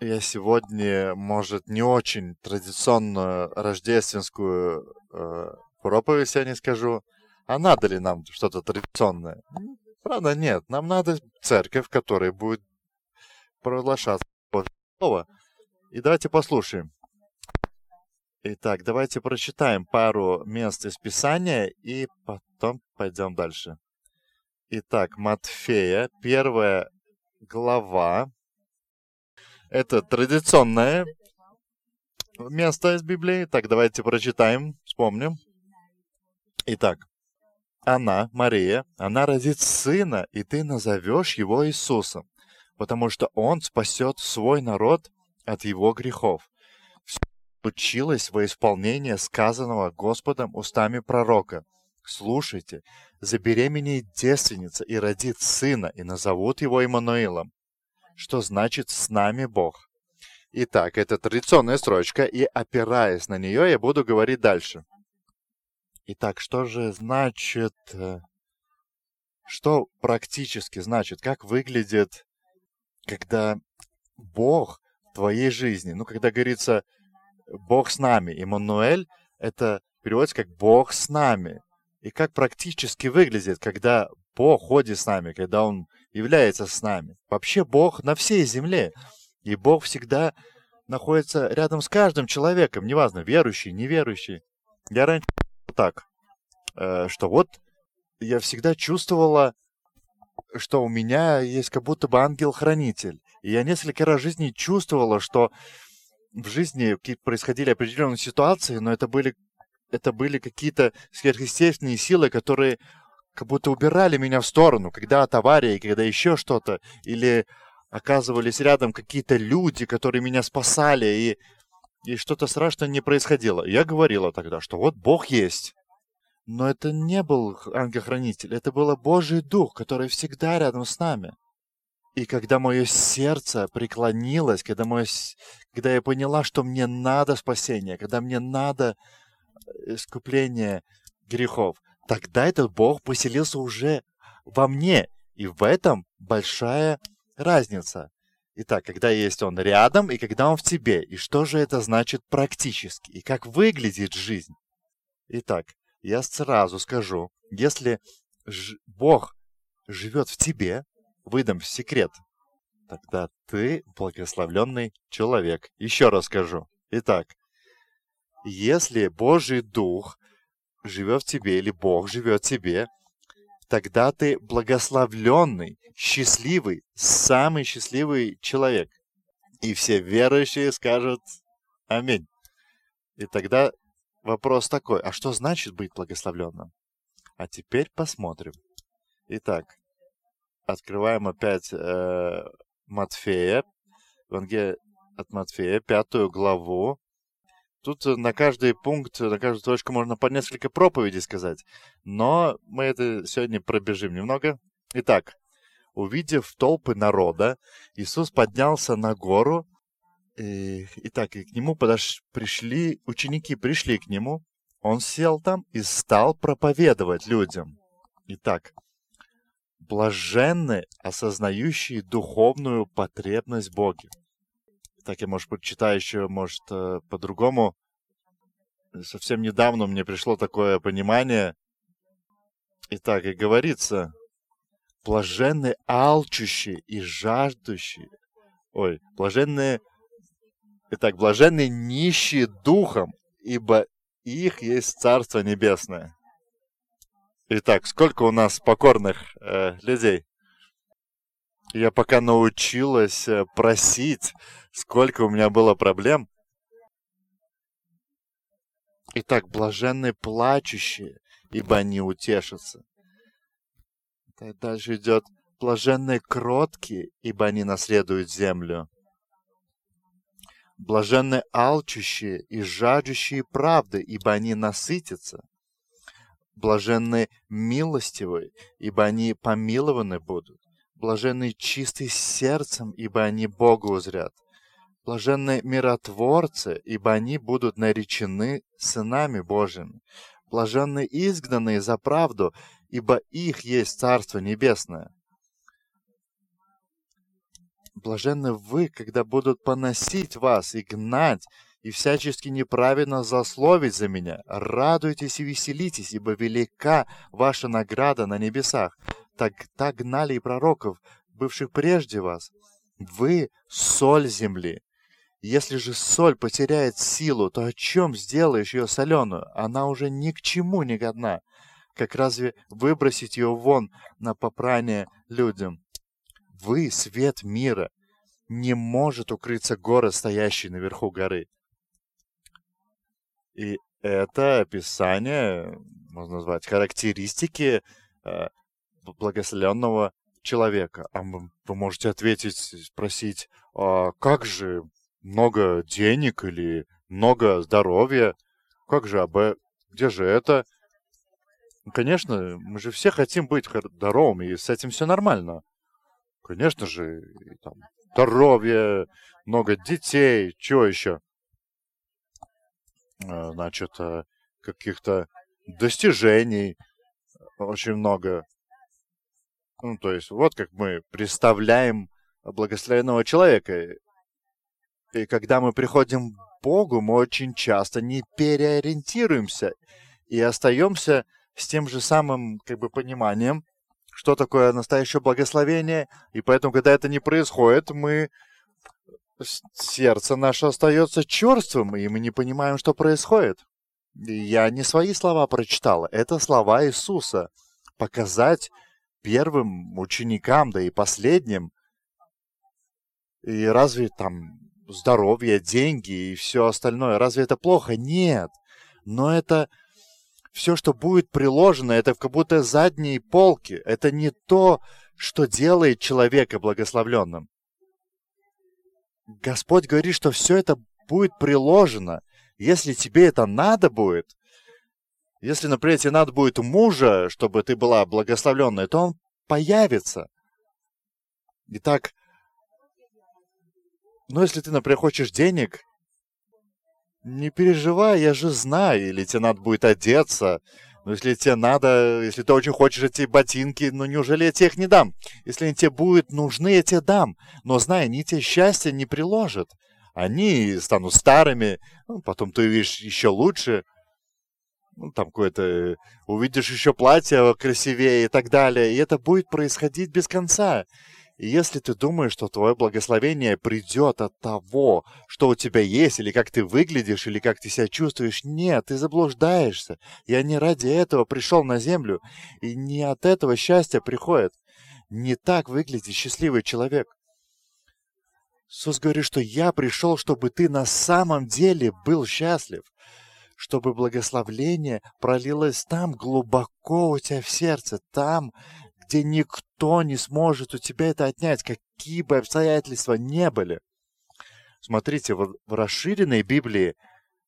Я сегодня, может, не очень традиционную рождественскую э, проповедь я не скажу. А надо ли нам что-то традиционное? Правда, нет. Нам надо церковь, в которой будет проглашаться Слово. И давайте послушаем. Итак, давайте прочитаем пару мест из Писания и потом пойдем дальше. Итак, Матфея, первая глава. Это традиционное место из Библии. Так, давайте прочитаем, вспомним. Итак, она, Мария, она родит сына, и ты назовешь его Иисусом, потому что он спасет свой народ от его грехов случилось во исполнение сказанного Господом устами пророка. Слушайте, забеременеет девственница и родит сына, и назовут его Иммануилом, что значит «с нами Бог». Итак, это традиционная строчка, и опираясь на нее, я буду говорить дальше. Итак, что же значит, э, что практически значит, как выглядит, когда Бог в твоей жизни, ну, когда говорится, Бог с нами. Иммануэль — это переводится как Бог с нами. И как практически выглядит, когда Бог ходит с нами, когда Он является с нами. Вообще Бог на всей земле. И Бог всегда находится рядом с каждым человеком, неважно, верующий, неверующий. Я раньше так, э, что вот я всегда чувствовала, что у меня есть как будто бы ангел-хранитель. И я несколько раз в жизни чувствовала, что в жизни происходили определенные ситуации, но это были, это были какие-то сверхъестественные силы, которые как будто убирали меня в сторону, когда от аварии, когда еще что-то, или оказывались рядом какие-то люди, которые меня спасали, и, и что-то страшное не происходило. Я говорила тогда, что вот Бог есть. Но это не был ангел-хранитель, это был Божий Дух, который всегда рядом с нами. И когда мое сердце преклонилось, когда, мое, когда я поняла, что мне надо спасение, когда мне надо э, искупление грехов, тогда этот Бог поселился уже во мне. И в этом большая разница. Итак, когда есть Он рядом и когда Он в тебе. И что же это значит практически? И как выглядит жизнь? Итак, я сразу скажу, если Бог живет в тебе, выдам секрет. Тогда ты благословленный человек. Еще раз скажу. Итак, если Божий Дух живет в тебе, или Бог живет в тебе, тогда ты благословленный, счастливый, самый счастливый человек. И все верующие скажут Аминь. И тогда вопрос такой, а что значит быть благословленным? А теперь посмотрим. Итак, открываем опять э, Матфея, Евангелие от Матфея, пятую главу. Тут на каждый пункт, на каждую точку можно по несколько проповедей сказать, но мы это сегодня пробежим немного. Итак, увидев толпы народа, Иисус поднялся на гору, и, итак, и к нему подош... пришли, ученики пришли к нему, он сел там и стал проповедовать людям. Итак, блаженны, осознающие духовную потребность Боге. Так я, может, прочитаю еще, может, э, по-другому. Совсем недавно мне пришло такое понимание. Итак, и говорится, блаженны алчущие и жаждущие. Ой, блаженные... Итак, блаженные нищие духом, ибо их есть Царство Небесное. Итак, сколько у нас покорных э, людей? Я пока научилась э, просить, сколько у меня было проблем. Итак, блаженные плачущие, ибо они утешатся. Дальше идет блаженные кроткие, ибо они наследуют землю. Блаженные алчущие и жаждущие правды, ибо они насытятся. Блаженны милостивые, ибо они помилованы будут. Блаженны чистые сердцем, ибо они Бога узрят. Блаженны миротворцы, ибо они будут наречены сынами Божьими. Блаженны изгнанные за правду, ибо их есть Царство Небесное. Блаженны вы, когда будут поносить вас и гнать, и всячески неправильно засловить за меня. Радуйтесь и веселитесь, ибо велика ваша награда на небесах. Так, так гнали и пророков, бывших прежде вас. Вы — соль земли. Если же соль потеряет силу, то о чем сделаешь ее соленую? Она уже ни к чему не годна. Как разве выбросить ее вон на попрание людям? Вы — свет мира. Не может укрыться город, стоящий наверху горы. И это описание, можно назвать, характеристики э, благословенного человека. А вы можете ответить, спросить, а как же много денег или много здоровья? Как же, об... А где же это? Конечно, мы же все хотим быть здоровыми, и с этим все нормально. Конечно же, там, здоровье, много детей, что еще? Э, значит, э, каких-то достижений очень много. Ну, то есть, вот как мы представляем благословенного человека. И когда мы приходим к Богу, мы очень часто не переориентируемся и остаемся с тем же самым как бы пониманием, что такое настоящее благословение. И поэтому, когда это не происходит, мы сердце наше остается черствым, и мы не понимаем, что происходит. Я не свои слова прочитал, это слова Иисуса. Показать первым ученикам, да и последним. И разве там здоровье, деньги и все остальное, разве это плохо? Нет. Но это все, что будет приложено, это как будто задние полки. Это не то, что делает человека благословленным. Господь говорит, что все это будет приложено. Если тебе это надо будет, если, например, тебе надо будет мужа, чтобы ты была благословленной, то он появится. Итак, ну если ты, например, хочешь денег, не переживай, я же знаю, или тебе будет одеться, но если тебе надо, если ты очень хочешь эти ботинки, ну неужели я тебе их не дам? Если они тебе будут нужны, я тебе дам. Но знай, они тебе счастья не приложат. Они станут старыми, ну, потом ты увидишь еще лучше. Ну, там какое-то... Увидишь еще платье красивее и так далее. И это будет происходить без конца. Если ты думаешь, что твое благословение придет от того, что у тебя есть, или как ты выглядишь, или как ты себя чувствуешь, нет, ты заблуждаешься. Я не ради этого пришел на землю, и не от этого счастье приходит. Не так выглядит счастливый человек. Иисус говорит, что я пришел, чтобы ты на самом деле был счастлив, чтобы благословление пролилось там глубоко у тебя в сердце, там, где никто не сможет у тебя это отнять, какие бы обстоятельства не были. Смотрите, в, в расширенной Библии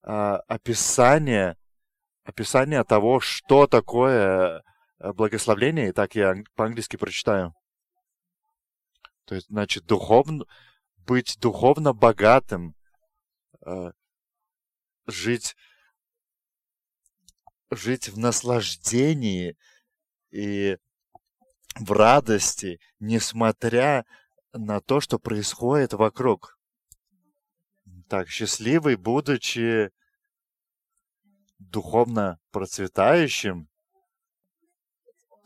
а, описание, описание того, что такое э, благословление, и так я по-английски прочитаю. То есть, значит, духовно, быть духовно богатым, э, жить, жить в наслаждении и в радости, несмотря на то, что происходит вокруг. Так, счастливый, будучи духовно процветающим,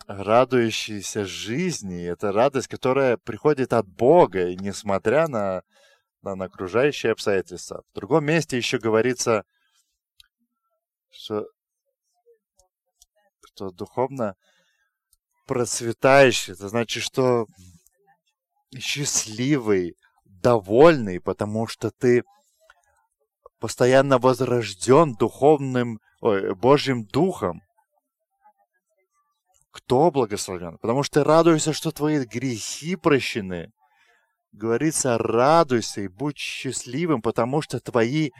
радующийся жизни. Это радость, которая приходит от Бога, несмотря на, на, на окружающие обстоятельства. В другом месте еще говорится, что, что духовно процветающий, это значит, что счастливый, довольный, потому что ты постоянно возрожден духовным, ой, Божьим Духом. Кто благословен? Потому что ты радуешься, что твои грехи прощены. Говорится, радуйся и будь счастливым, потому что твои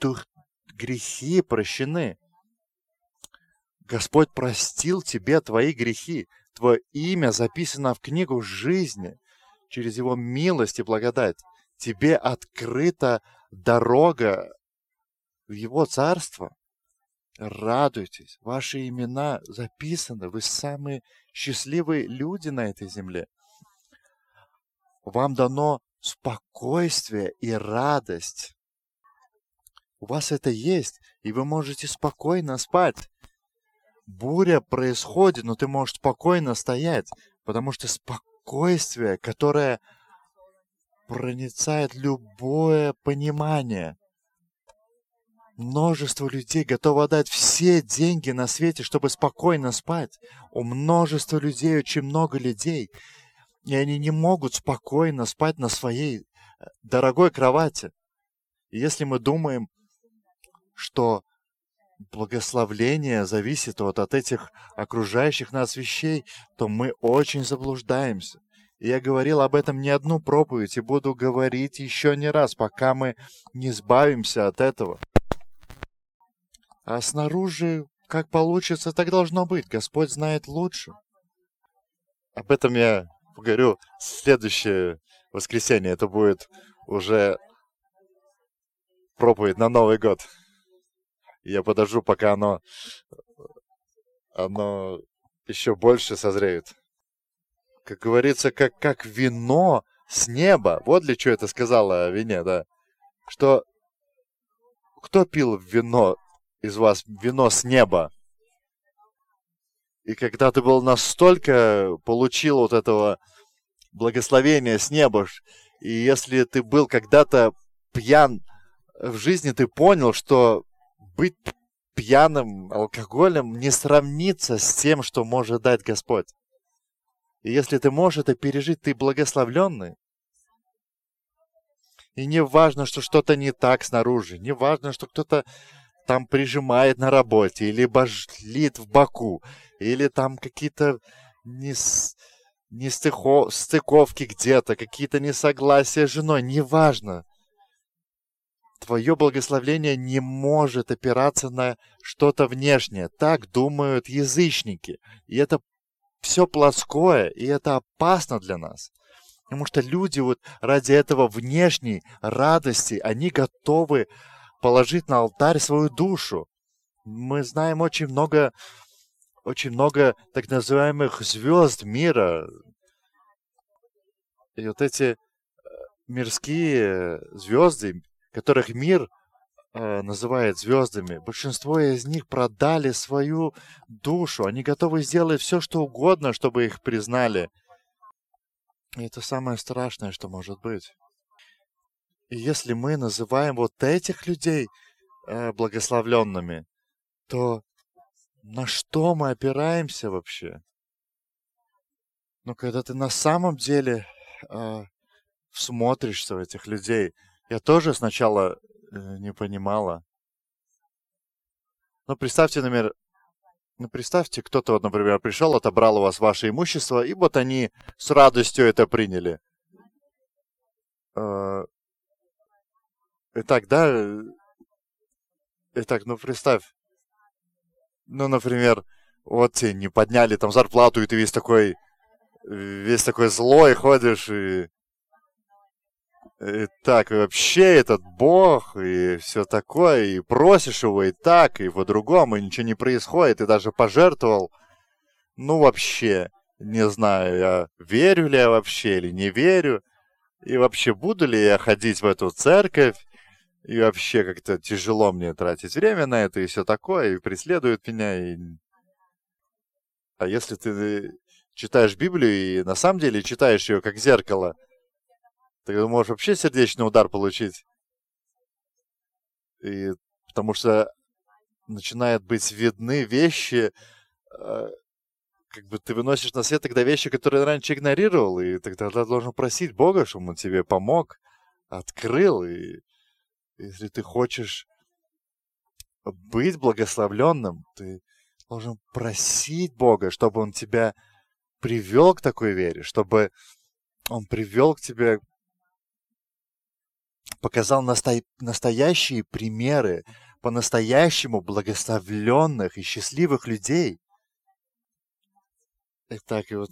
дух... грехи прощены. Господь простил тебе твои грехи. Твое имя записано в книгу жизни через Его милость и благодать. Тебе открыта дорога в Его Царство. Радуйтесь, ваши имена записаны, вы самые счастливые люди на этой земле. Вам дано спокойствие и радость. У вас это есть, и вы можете спокойно спать. Буря происходит, но ты можешь спокойно стоять, потому что спокойствие, которое проницает любое понимание. Множество людей готово отдать все деньги на свете, чтобы спокойно спать. У множества людей очень много людей, и они не могут спокойно спать на своей э, дорогой кровати. И если мы думаем, что благословление зависит вот от этих окружающих нас вещей, то мы очень заблуждаемся. И я говорил об этом не одну проповедь и буду говорить еще не раз, пока мы не избавимся от этого. А снаружи, как получится, так должно быть. Господь знает лучше. Об этом я поговорю следующее воскресенье. Это будет уже проповедь на Новый год. Я подожду, пока оно, оно еще больше созреет. Как говорится, как, как вино с неба. Вот для чего это сказала о вине, да. Что кто пил вино из вас, вино с неба? И когда ты был настолько, получил вот этого благословения с неба, и если ты был когда-то пьян в жизни, ты понял, что быть пьяным алкоголем не сравнится с тем, что может дать Господь. И если ты можешь это пережить, ты благословленный. И не важно, что что-то не так снаружи, не важно, что кто-то там прижимает на работе, или божлит в боку, или там какие-то не, не стыковки где-то, какие-то несогласия с женой, неважно твое благословление не может опираться на что-то внешнее. Так думают язычники. И это все плоское, и это опасно для нас. Потому что люди вот ради этого внешней радости, они готовы положить на алтарь свою душу. Мы знаем очень много, очень много так называемых звезд мира. И вот эти э, мирские звезды, которых мир э, называет звездами, большинство из них продали свою душу. Они готовы сделать все, что угодно, чтобы их признали. И это самое страшное, что может быть. И если мы называем вот этих людей э, благословленными, то на что мы опираемся вообще? Но когда ты на самом деле э, смотришься в этих людей, я тоже сначала э, не понимала. Но представьте, например, ну, представьте, кто-то, вот, например, пришел, отобрал у вас ваше имущество, и вот они с радостью это приняли. Э, итак, да, итак, ну представь, ну, например, вот тебе не подняли там зарплату, и ты весь такой, весь такой злой ходишь, и и так, и вообще этот бог, и все такое, и просишь его и так, и по-другому, и ничего не происходит, и даже пожертвовал. Ну, вообще, не знаю, я верю ли я вообще или не верю, и вообще буду ли я ходить в эту церковь, и вообще как-то тяжело мне тратить время на это, и все такое, и преследует меня, и... А если ты читаешь Библию и на самом деле читаешь ее как зеркало, ты можешь вообще сердечный удар получить. И потому что начинают быть видны вещи, э, как бы ты выносишь на свет тогда вещи, которые раньше игнорировал, и тогда ты должен просить Бога, чтобы Он тебе помог, открыл. И если ты хочешь быть благословленным, ты должен просить Бога, чтобы Он тебя привел к такой вере, чтобы Он привел к тебе показал насто... настоящие примеры по-настоящему благословленных и счастливых людей. И так и вот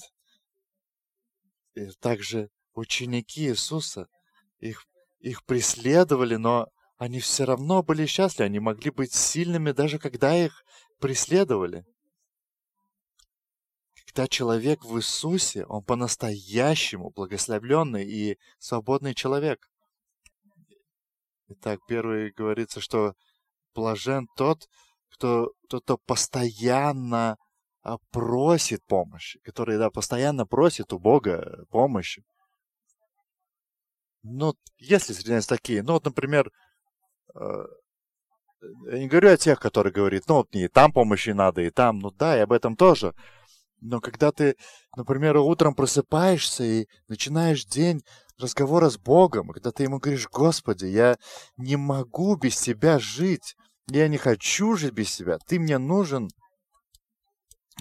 и также ученики Иисуса, их, их преследовали, но они все равно были счастливы, они могли быть сильными, даже когда их преследовали. Когда человек в Иисусе, он по-настоящему благословленный и свободный человек. Итак, первый говорится, что блажен тот, кто, кто, кто постоянно а, просит помощи, который да, постоянно просит у Бога помощи. Ну, если среди нас такие, ну вот, например, э, я не говорю о тех, которые говорят, ну вот мне и там помощи надо, и там, ну да, и об этом тоже. Но когда ты, например, утром просыпаешься и начинаешь день разговора с Богом, когда ты ему говоришь, Господи, я не могу без Тебя жить, я не хочу жить без Тебя, Ты мне нужен.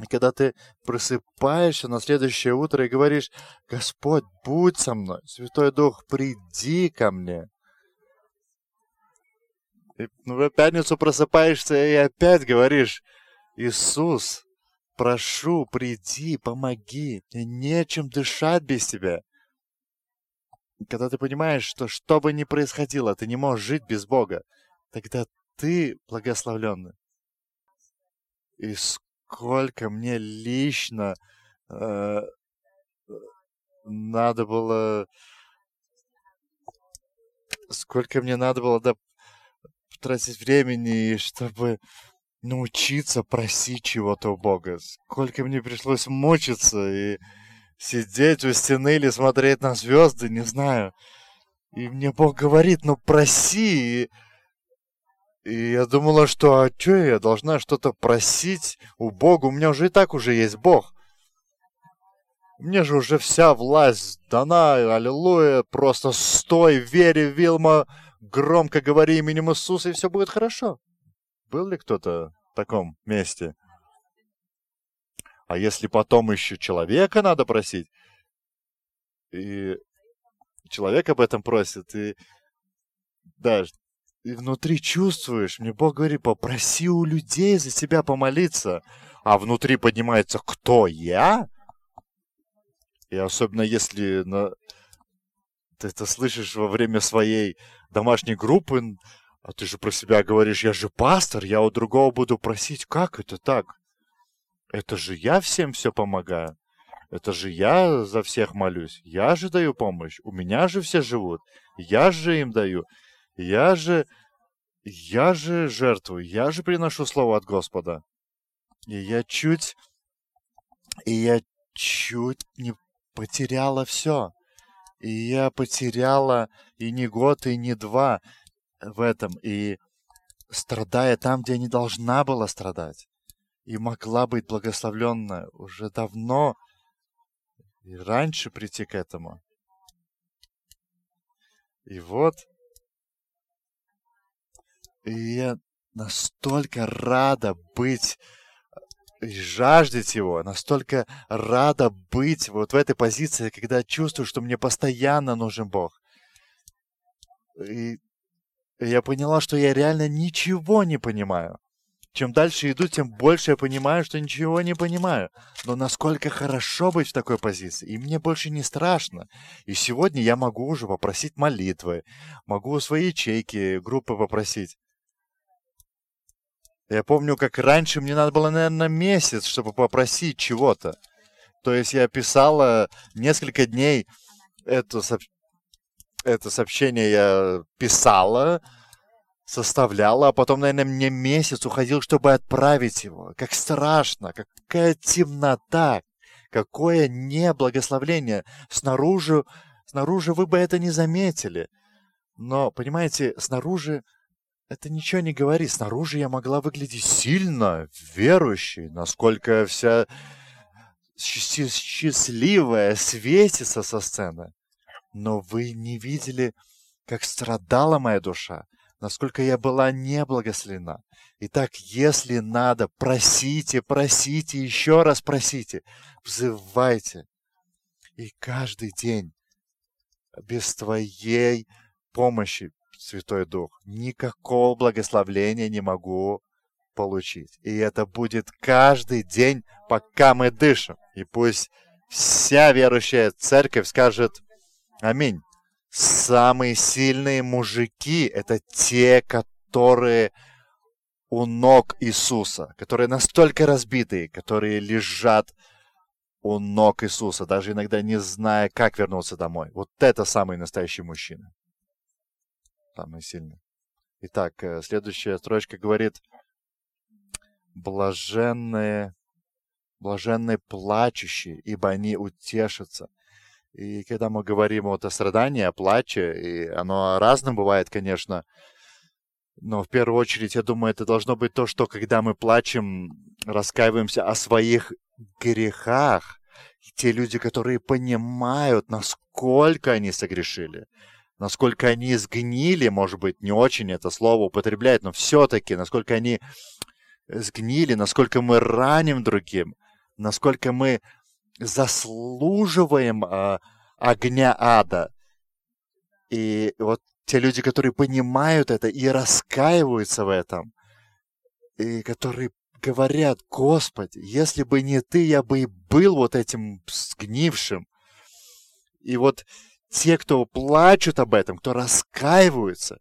И когда ты просыпаешься на следующее утро и говоришь, Господь, будь со мной, Святой Дух, приди ко мне. И ну, в пятницу просыпаешься и опять говоришь, Иисус, прошу, приди, помоги, мне нечем дышать без Тебя. Когда ты понимаешь, что что бы ни происходило, ты не можешь жить без Бога, тогда ты благословленный. И сколько мне лично э, надо было... Сколько мне надо было да, тратить времени, чтобы научиться просить чего-то у Бога. Сколько мне пришлось мучиться и сидеть у стены или смотреть на звезды, не знаю. И мне Бог говорит, ну проси. И, и я думала, что а что я должна что-то просить у Бога? У меня уже и так уже есть Бог. Мне же уже вся власть дана, аллилуйя, просто стой, вери, Вилма, громко говори именем Иисуса, и все будет хорошо. Был ли кто-то в таком месте? А если потом еще человека надо просить, и человек об этом просит, и да, и внутри чувствуешь, мне Бог говорит, попроси у людей за себя помолиться, а внутри поднимается, кто я? И особенно если на... ты это слышишь во время своей домашней группы, а ты же про себя говоришь, я же пастор, я у другого буду просить, как это так? Это же я всем все помогаю. Это же я за всех молюсь. Я же даю помощь. У меня же все живут. Я же им даю. Я же... Я же жертвую. Я же приношу слово от Господа. И я чуть... И я чуть не потеряла все. И я потеряла и не год, и не два в этом. И страдая там, где не должна была страдать и могла быть благословленна уже давно и раньше прийти к этому. И вот, и я настолько рада быть и жаждать его, настолько рада быть вот в этой позиции, когда чувствую, что мне постоянно нужен Бог. И я поняла, что я реально ничего не понимаю чем дальше иду, тем больше я понимаю, что ничего не понимаю. Но насколько хорошо быть в такой позиции. И мне больше не страшно. И сегодня я могу уже попросить молитвы. Могу у своей ячейки группы попросить. Я помню, как раньше мне надо было, наверное, месяц, чтобы попросить чего-то. То есть я писала несколько дней это, это сообщение я писала, составляла, а потом, наверное, мне месяц уходил, чтобы отправить его. Как страшно, какая темнота, какое неблагословление. Снаружи, снаружи вы бы это не заметили. Но, понимаете, снаружи это ничего не говорит. Снаружи я могла выглядеть сильно, верующей, насколько вся счастливая светится со сцены. Но вы не видели, как страдала моя душа, насколько я была неблагословена. Итак, если надо, просите, просите, еще раз просите, взывайте. И каждый день без твоей помощи, Святой Дух, никакого благословления не могу получить. И это будет каждый день, пока мы дышим. И пусть вся верующая церковь скажет Аминь. Самые сильные мужики — это те, которые у ног Иисуса, которые настолько разбитые, которые лежат у ног Иисуса, даже иногда не зная, как вернуться домой. Вот это самый настоящий мужчина. Самый сильный. Итак, э, следующая строчка говорит, блаженные, блаженные плачущие, ибо они утешатся. И когда мы говорим вот о страдании, о плаче, и оно разным бывает, конечно, но в первую очередь, я думаю, это должно быть то, что когда мы плачем, раскаиваемся о своих грехах, те люди, которые понимают, насколько они согрешили, насколько они сгнили, может быть, не очень это слово употребляет, но все-таки, насколько они сгнили, насколько мы раним другим, насколько мы заслуживаем э, огня ада. И вот те люди, которые понимают это и раскаиваются в этом, и которые говорят, Господи, если бы не Ты, я бы и был вот этим сгнившим. И вот те, кто плачут об этом, кто раскаиваются,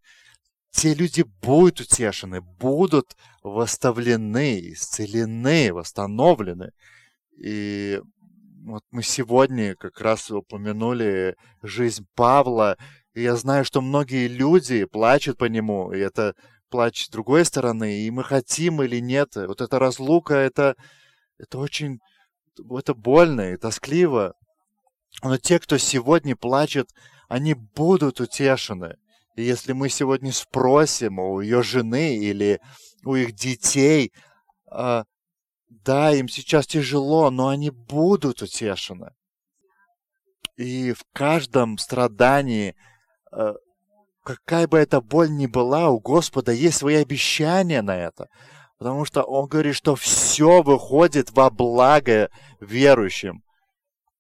те люди будут утешены, будут восставлены, исцелены, восстановлены. И вот мы сегодня как раз упомянули жизнь Павла, и я знаю, что многие люди плачут по нему, и это плач с другой стороны, и мы хотим или нет. Вот эта разлука, это, это очень это больно и тоскливо. Но те, кто сегодня плачет, они будут утешены. И если мы сегодня спросим у ее жены или у их детей, а, да, им сейчас тяжело, но они будут утешены. И в каждом страдании Э, какая бы эта боль ни была, у Господа есть свои обещания на это. Потому что Он говорит, что все выходит во благо верующим.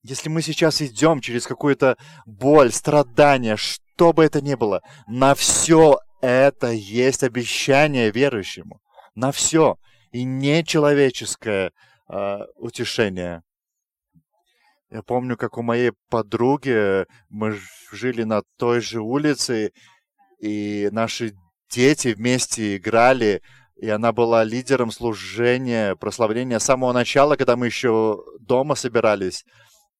Если мы сейчас идем через какую-то боль, страдание, что бы это ни было, на все это есть обещание верующему. На все. И не человеческое э, утешение. Я помню, как у моей подруги мы жили на той же улице, и наши дети вместе играли, и она была лидером служения, прославления с самого начала, когда мы еще дома собирались.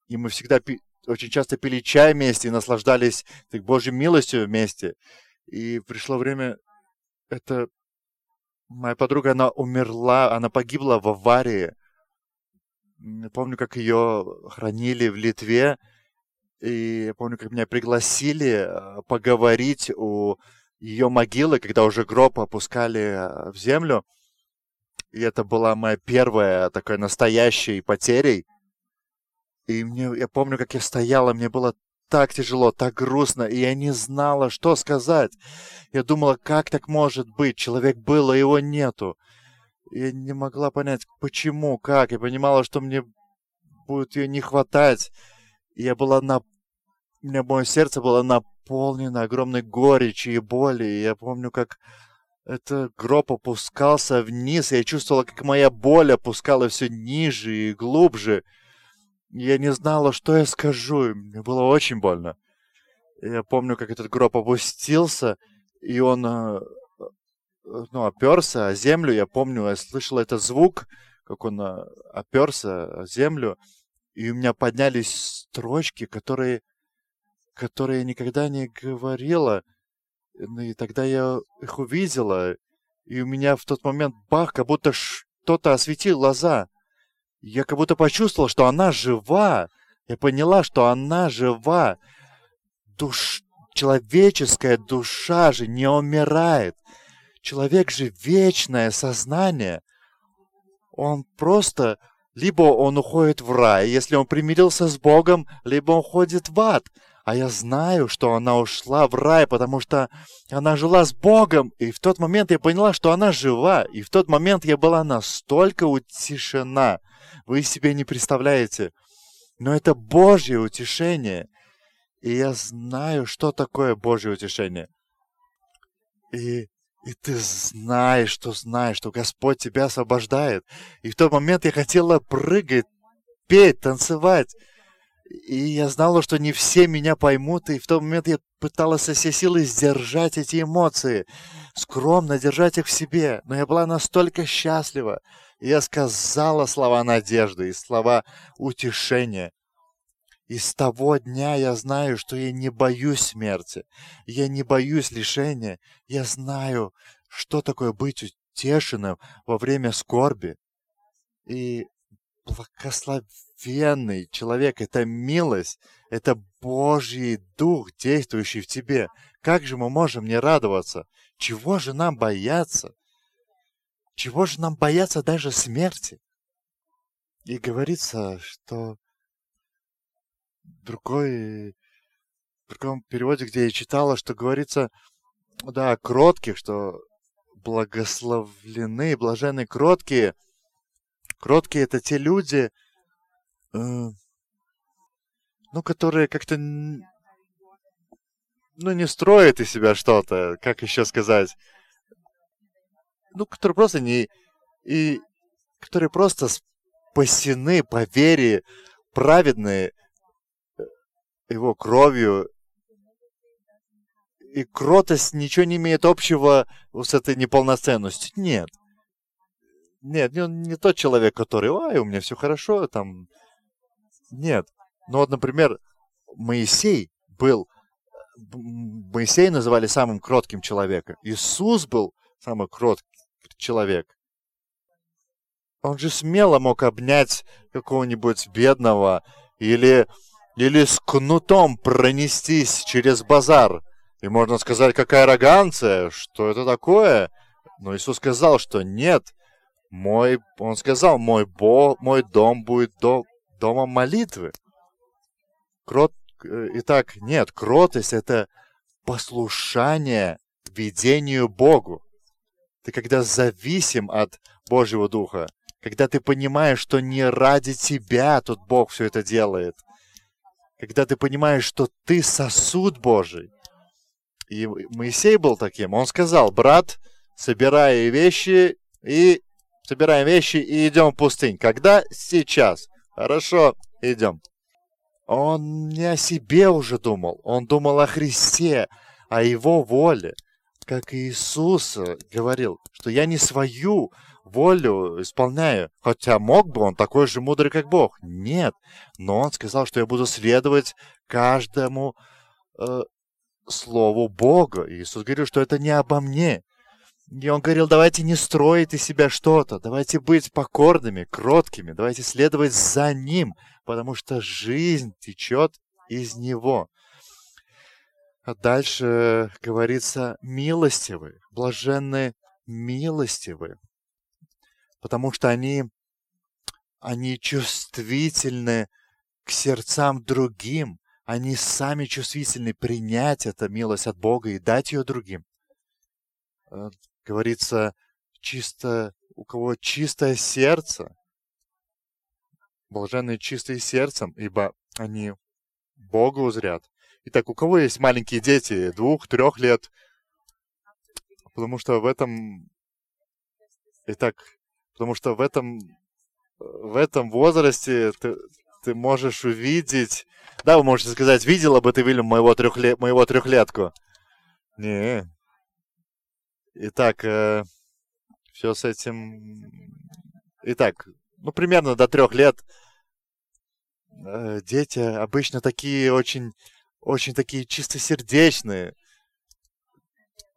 И мы всегда пи- очень часто пили чай вместе и наслаждались так, Божьей милостью вместе. И пришло время, это моя подруга, она умерла, она погибла в аварии. Я помню, как ее хранили в Литве, и я помню, как меня пригласили э, поговорить у ее могилы, когда уже гроб опускали э, в землю. И это была моя первая такая настоящая потерей. И мне, я помню, как я стояла, мне было так тяжело, так грустно, и я не знала, что сказать. Я думала, как так может быть? Человек был, а его нету. Я не могла понять, почему, как. Я понимала, что мне будет ее не хватать. Я была на... У меня мое сердце было наполнено огромной горечи и боли. Я помню, как это гроб опускался вниз, я чувствовала, как моя боль опускала все ниже и глубже. Я не знала, что я скажу, мне было очень больно. Я помню, как этот гроб опустился, и он Э, ну, оперся о землю. Я помню, я слышал этот звук, как он э, оперся о землю, и у меня поднялись строчки, которые, которые я никогда не говорила. Ну, и тогда я их увидела, и у меня в тот момент бах, как будто что-то осветил глаза. Я как будто почувствовал, что она жива. Я поняла, что она жива. Душ... Человеческая душа же не умирает. Человек же вечное сознание. Он просто... Либо он уходит в рай, если он примирился с Богом, либо он ходит в ад. А я знаю, что она ушла в рай, потому что она жила с Богом. И в тот момент я поняла, что она жива. И в тот момент я была настолько утешена. Вы себе не представляете. Но это Божье утешение. И я знаю, что такое Божье утешение. И и ты знаешь, что знаешь, что Господь тебя освобождает. И в тот момент я хотела прыгать, петь, танцевать. И я знала, что не все меня поймут, и в тот момент я пыталась со всей силы сдержать эти эмоции, скромно держать их в себе. Но я была настолько счастлива, я сказала слова надежды и слова утешения. И с того дня я знаю, что я не боюсь смерти. Я не боюсь лишения. Я знаю, что такое быть утешенным во время скорби. И благословенный человек — это милость, это Божий Дух, действующий в тебе. Как же мы можем не радоваться? Чего же нам бояться? Чего же нам бояться даже смерти? И говорится, что другой, в другом переводе, где я читала, что говорится, да, кротких, что благословлены, блаженны кроткие. Кроткие это те люди, э, ну, которые как-то, ну, не строят из себя что-то, как еще сказать, ну, которые просто не, и которые просто спасены по вере, праведные э, его кровью и кротость ничего не имеет общего с этой неполноценностью. Нет. Нет, он не тот человек, который, ай, у меня все хорошо, там... Нет. Ну вот, например, Моисей был... Моисей называли самым кротким человеком. Иисус был самый кроткий человек. Он же смело мог обнять какого-нибудь бедного или, или с кнутом пронестись через базар и можно сказать, какая ароганция, что это такое? Но Иисус сказал, что нет, мой, он сказал, мой, Бог, мой дом будет до, домом молитвы. Крот, э, итак, нет, кротость – это послушание ведению Богу. Ты когда зависим от Божьего Духа, когда ты понимаешь, что не ради тебя тут Бог все это делает, когда ты понимаешь, что ты сосуд Божий, и Моисей был таким. Он сказал, брат, собирай вещи и собираем вещи и идем в пустынь. Когда? Сейчас. Хорошо, идем. Он не о себе уже думал. Он думал о Христе, о Его воле. Как Иисус говорил, что я не свою волю исполняю. Хотя мог бы он такой же мудрый, как Бог. Нет. Но он сказал, что я буду следовать каждому э, Слову Бога. Иисус говорил, что это не обо мне. И он говорил, давайте не строить из себя что-то, давайте быть покорными, кроткими, давайте следовать за Ним, потому что жизнь течет из Него. А дальше говорится милостивы, блаженные милостивы, потому что они, они чувствительны к сердцам другим, они сами чувствительны принять эту милость от Бога и дать ее другим. Э, говорится, чисто, у кого чистое сердце, блаженные чистые сердцем, ибо они Бога узрят. Итак, у кого есть маленькие дети, двух, трех лет, потому что в этом, итак, потому что в этом, в этом возрасте ты, ты можешь увидеть да, вы можете сказать, видела бы ты, Вильям, моего, трехле... моего трехлетку? Не. Итак, э, все с этим... Итак, ну, примерно до трех лет э, дети обычно такие очень, очень такие чистосердечные,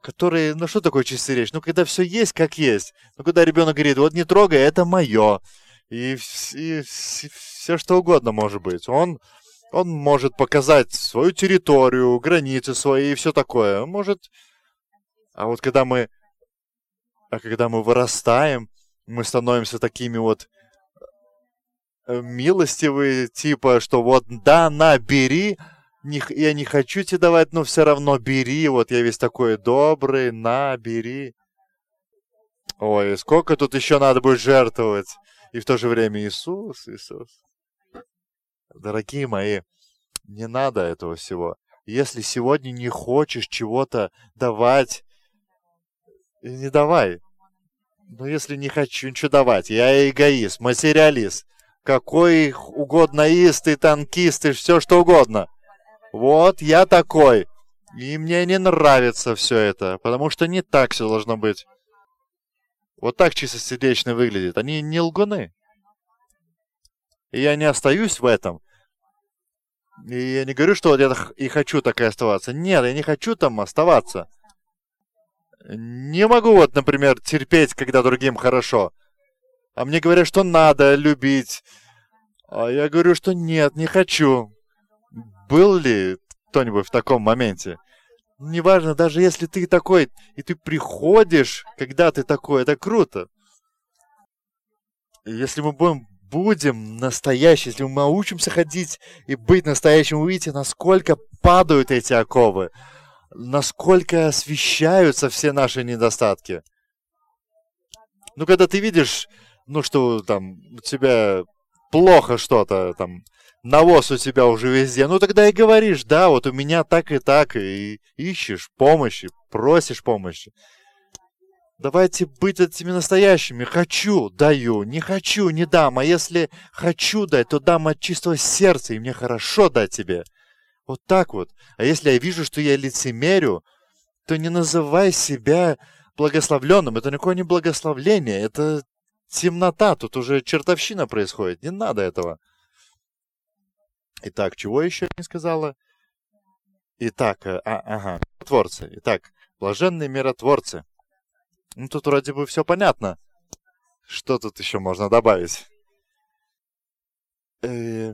которые, ну что такое чистосердечный? Ну, когда все есть, как есть. Ну, когда ребенок говорит, вот не трогай, это мое. И, и, и все что угодно может быть. Он он может показать свою территорию, границы свои и все такое. Он может... А вот когда мы... А когда мы вырастаем, мы становимся такими вот э, милостивые, типа, что вот, да, на, бери, не, я не хочу тебе давать, но все равно бери, вот я весь такой добрый, на, бери. Ой, сколько тут еще надо будет жертвовать? И в то же время Иисус, Иисус. Дорогие мои, не надо этого всего. Если сегодня не хочешь чего-то давать, не давай. Но если не хочу ничего давать, я эгоист, материалист, какой угодно ист и танкист и все что угодно. Вот я такой. И мне не нравится все это, потому что не так все должно быть. вот так чистосердечно выглядят, они не лгуны. И я не остаюсь в этом. И я не говорю, что вот я и хочу так и оставаться. Нет, я не хочу там оставаться. Не могу вот, например, терпеть, когда другим хорошо. А мне говорят, что надо любить. А я говорю, что нет, не хочу. Был ли кто-нибудь в таком моменте? Неважно, даже если ты такой, и ты приходишь, когда ты такой, это круто. Если мы будем, будем настоящие, если мы научимся ходить и быть настоящим, увидите, насколько падают эти оковы, насколько освещаются все наши недостатки. Ну, когда ты видишь, ну, что там у тебя плохо что-то, там, навоз у тебя уже везде, ну тогда и говоришь, да, вот у меня так и так, и ищешь помощи, просишь помощи. Давайте быть этими настоящими. Хочу, даю. Не хочу, не дам. А если хочу дать, то дам от чистого сердца, и мне хорошо дать тебе. Вот так вот. А если я вижу, что я лицемерю, то не называй себя благословленным. Это никакое не благословление. Это темнота. Тут уже чертовщина происходит. Не надо этого. Итак, чего еще не сказала? Итак, э, а, ага, миротворцы. Итак, блаженные миротворцы. Ну, тут вроде бы все понятно. Что тут еще можно добавить? Э,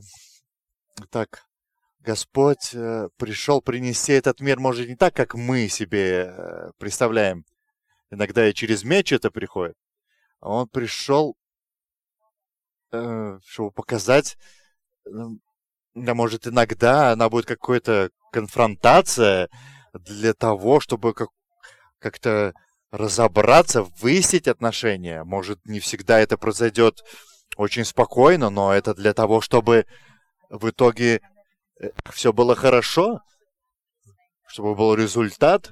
так, Господь э, пришел принести этот мир, может, не так, как мы себе э, представляем. Иногда и через меч это приходит. А он пришел, э, чтобы показать да, может, иногда она будет какой-то конфронтация для того, чтобы как- как-то разобраться, выяснить отношения. Может, не всегда это произойдет очень спокойно, но это для того, чтобы в итоге э, все было хорошо, чтобы был результат.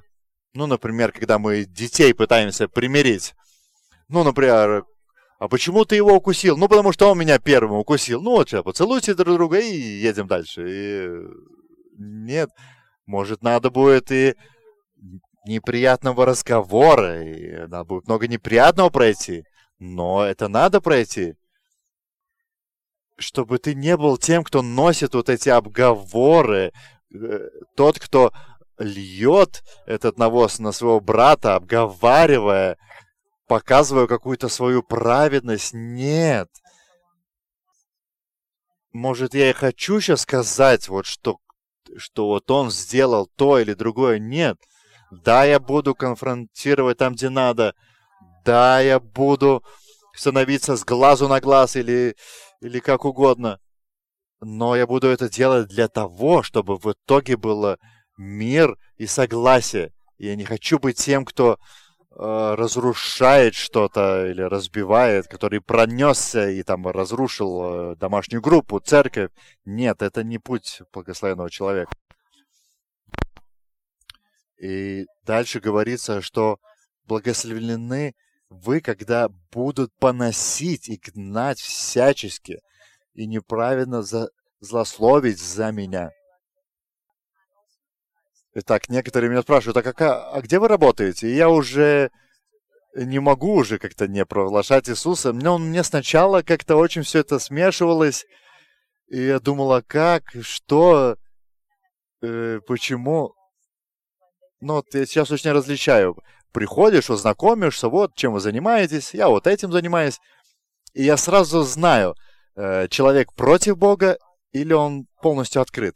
Ну, например, когда мы детей пытаемся примирить. Ну, например, а почему ты его укусил? Ну, потому что он меня первым укусил. Ну, вот сейчас поцелуйте друг друга и едем дальше. И... Нет, может, надо будет и неприятного разговора, и надо будет много неприятного пройти. Но это надо пройти. Чтобы ты не был тем, кто носит вот эти обговоры, э, тот, кто льет этот навоз на своего брата, обговаривая, показываю какую-то свою праведность. Нет. Может, я и хочу сейчас сказать, вот что, что вот он сделал то или другое. Нет. Да, я буду конфронтировать там, где надо. Да, я буду становиться с глазу на глаз или, или как угодно. Но я буду это делать для того, чтобы в итоге было мир и согласие. Я не хочу быть тем, кто разрушает что-то или разбивает, который пронесся и там разрушил э, домашнюю группу, церковь. Нет, это не путь благословенного человека. И дальше говорится, что благословлены вы, когда будут поносить и гнать всячески и неправильно за... злословить за меня. Итак, некоторые меня спрашивают, а, какая, а где вы работаете? И я уже не могу уже как-то не провозглашать Иисуса. Мне, он, мне сначала как-то очень все это смешивалось. И я думала, как, что, э, почему. Ну, вот я сейчас очень различаю. Приходишь, знакомишься, вот, чем вы занимаетесь, я вот этим занимаюсь. И я сразу знаю, э, человек против Бога или он полностью открыт.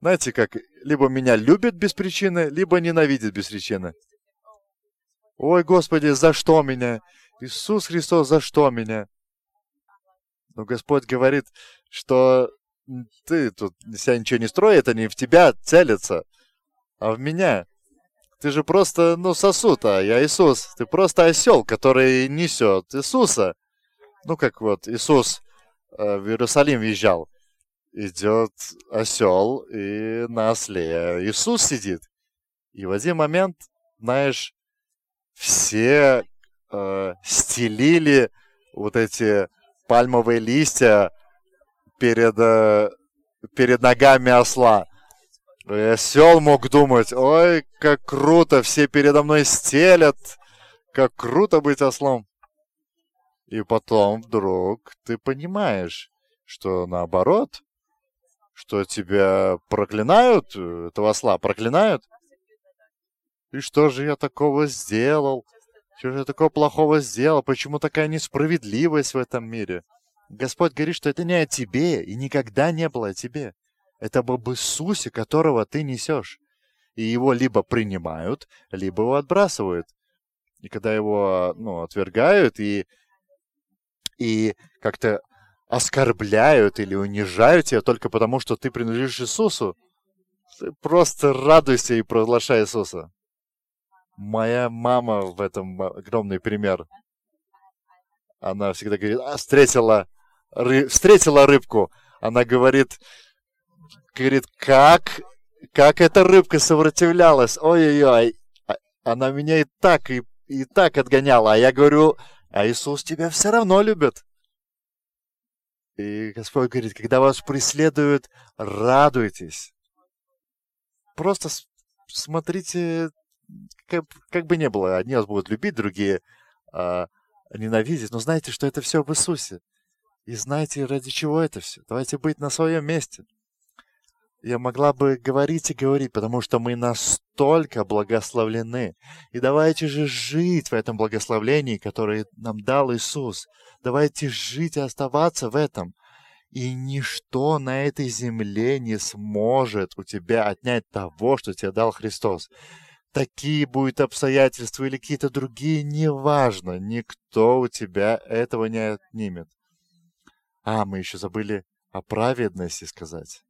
Знаете, как либо меня любят без причины, либо ненавидят без причины. Ой, Господи, за что меня? Иисус Христос, за что меня? Но Господь говорит, что ты тут себя ничего не строй, это не в тебя целится, а в меня. Ты же просто, ну, сосуд, а я Иисус. Ты просто осел, который несет Иисуса. Ну, как вот Иисус э, в Иерусалим въезжал идет осел, и на осле Иисус сидит. И в один момент, знаешь, все э, стелили вот эти пальмовые листья перед, э, перед ногами осла. И осел мог думать, ой, как круто, все передо мной стелят, как круто быть ослом. И потом вдруг ты понимаешь, что наоборот, что тебя проклинают, этого осла проклинают. И что же я такого сделал? Что же я такого плохого сделал? Почему такая несправедливость в этом мире? Господь говорит, что это не о тебе и никогда не было о тебе. Это об Иисусе, которого ты несешь. И его либо принимают, либо его отбрасывают. И когда его ну, отвергают и, и как-то оскорбляют или унижают тебя только потому, что ты принадлежишь Иисусу, ты просто радуйся и провозглашай Иисуса. Моя мама в этом огромный пример. Она всегда говорит, а, встретила, ры, встретила рыбку. Она говорит, говорит, как, как эта рыбка сопротивлялась. Ой-ой-ой. А, она меня и так, и, и так отгоняла. А я говорю, а Иисус тебя все равно любит. И Господь говорит, когда вас преследуют, радуйтесь. Просто смотрите как, как бы не было, одни вас будут любить, другие а, ненавидеть, но знайте, что это все в Иисусе. И знаете, ради чего это все. Давайте быть на своем месте. Я могла бы говорить и говорить, потому что мы настолько благословлены. И давайте же жить в этом благословлении, которое нам дал Иисус. Давайте жить и оставаться в этом. И ничто на этой земле не сможет у тебя отнять того, что тебе дал Христос такие будут обстоятельства или какие-то другие, неважно, никто у тебя этого не отнимет. А, мы еще забыли о праведности сказать.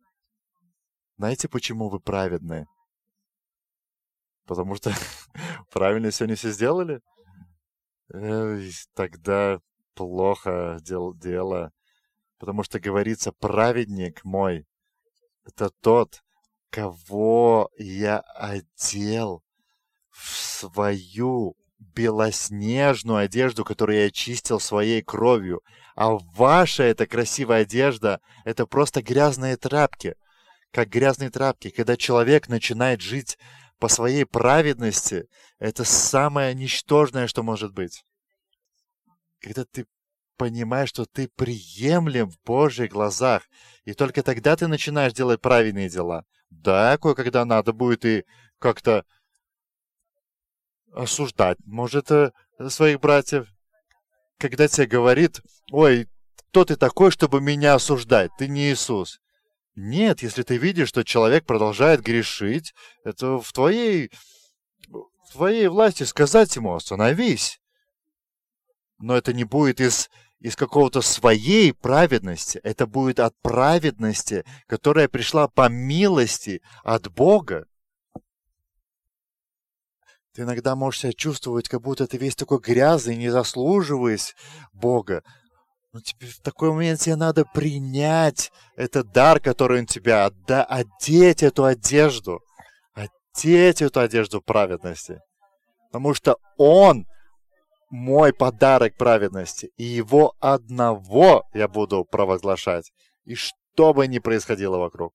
Знаете, почему вы праведны? Потому что правильно сегодня все сделали? Эй, тогда плохо дел дело. Потому что говорится, праведник мой, это тот, кого я одел в свою белоснежную одежду, которую я очистил своей кровью. А ваша эта красивая одежда — это просто грязные тряпки. Как грязные тряпки. Когда человек начинает жить по своей праведности, это самое ничтожное, что может быть. Когда ты понимаешь, что ты приемлем в Божьих глазах, и только тогда ты начинаешь делать правильные дела. Да, кое-когда надо будет и как-то осуждать может э, своих братьев, когда тебе говорит, ой, кто ты такой, чтобы меня осуждать? Ты не Иисус. Нет, если ты видишь, что человек продолжает грешить, это в твоей, в твоей власти сказать ему «остановись». Но это не будет из, из какого-то своей праведности, это будет от праведности, которая пришла по милости от Бога. Ты иногда можешь себя чувствовать, как будто ты весь такой грязный, не заслуживаешь Бога. Но тебе в такой момент тебе надо принять этот дар, который он тебя отда, одеть эту одежду, одеть эту одежду праведности. Потому что он мой подарок праведности, и его одного я буду провозглашать. И что бы ни происходило вокруг.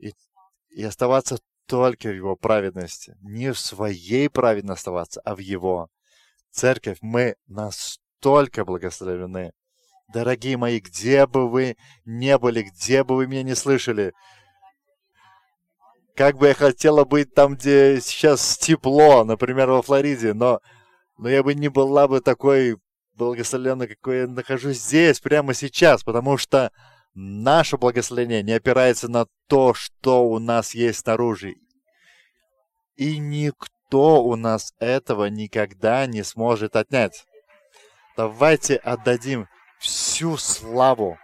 И, и оставаться только в Его праведности. Не в своей праведности оставаться, а в Его. Церковь, мы настолько благословлены. Дорогие мои, где бы вы не были, где бы вы меня не слышали, как бы я хотела быть там, где сейчас тепло, например, во Флориде, но, но я бы не была бы такой благословенной, какой я нахожусь здесь, прямо сейчас, потому что Наше благословение не опирается на то, что у нас есть снаружи. И никто у нас этого никогда не сможет отнять. Давайте отдадим всю славу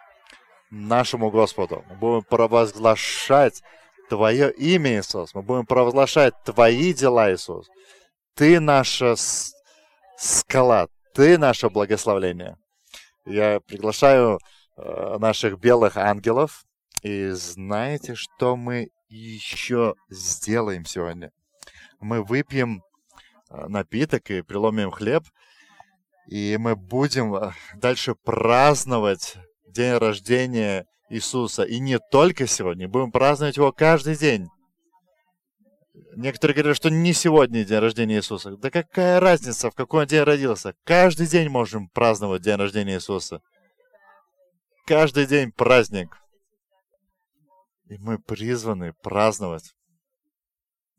нашему Господу. Мы будем провозглашать Твое имя, Иисус. Мы будем провозглашать Твои дела, Иисус. Ты наша скала, Ты наше благословление. Я приглашаю Э, наших белых ангелов. И знаете, что мы еще сделаем сегодня? Мы выпьем э, напиток и приломим хлеб, и мы будем э, дальше праздновать день рождения Иисуса. И не только сегодня, будем праздновать его каждый день. Некоторые говорят, что не сегодня день рождения Иисуса. Да какая разница, в какой он день родился? Каждый день можем праздновать день рождения Иисуса. Каждый день праздник. И мы призваны праздновать.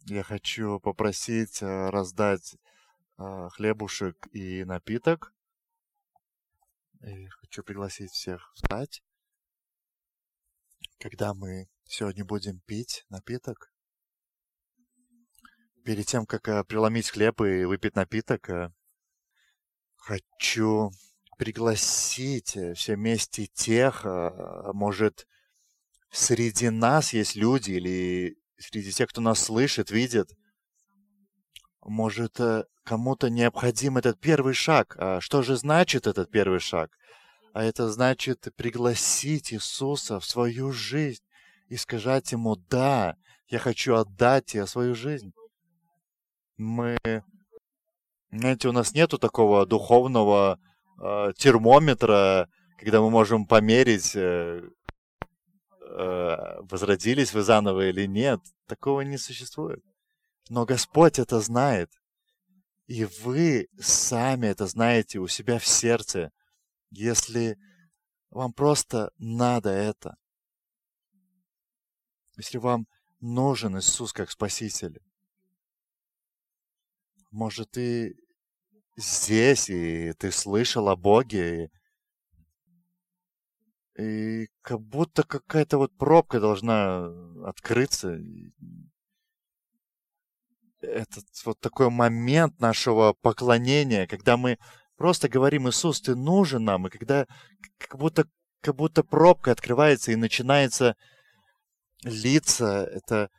Я хочу попросить э, раздать хлебушек и напиток. И хочу пригласить всех встать. Когда мы сегодня будем пить напиток, перед тем, как э, преломить хлеб и выпить напиток, э, хочу пригласить э, все вместе тех, может, среди нас есть люди или среди тех, кто нас слышит, видит, может, э, кому-то необходим этот первый шаг. А что же значит этот первый шаг? А это значит пригласить Иисуса в свою жизнь и сказать Ему, да, я хочу отдать тебе свою жизнь. Мы, знаете, у нас нету такого духовного э, термометра, когда мы можем померить, э, э, возродились вы заново или нет. Такого не существует. Но Господь это знает. И вы сами это знаете у себя в сердце, если вам просто надо это. Если вам нужен Иисус как Спаситель. Может, ты здесь, и ты слышал о Боге, и, и как будто какая-то вот пробка должна открыться этот вот такой момент нашего поклонения, когда мы просто говорим, Иисус, ты нужен нам, и когда как будто, как будто пробка открывается и начинается литься, это,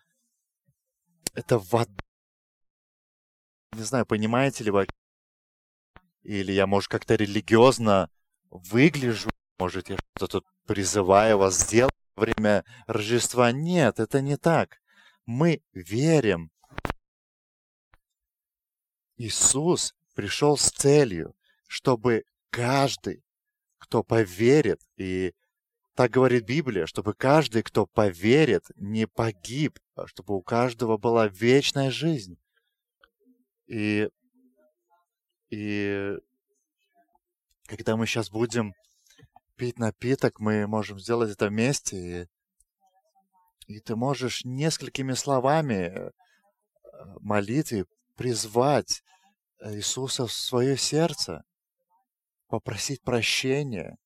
это вода. Не знаю, понимаете ли вы, или я, может, как-то религиозно выгляжу, может, я что-то тут призываю вас сделать во время Рождества. Нет, это не так. Мы верим, Иисус пришел с целью, чтобы каждый, кто поверит, и так говорит Библия, чтобы каждый, кто поверит, не погиб, а чтобы у каждого была вечная жизнь. И, и когда мы сейчас будем пить напиток, мы можем сделать это вместе. И, и ты можешь несколькими словами э, молитвы призвать Иисуса в свое сердце, попросить прощения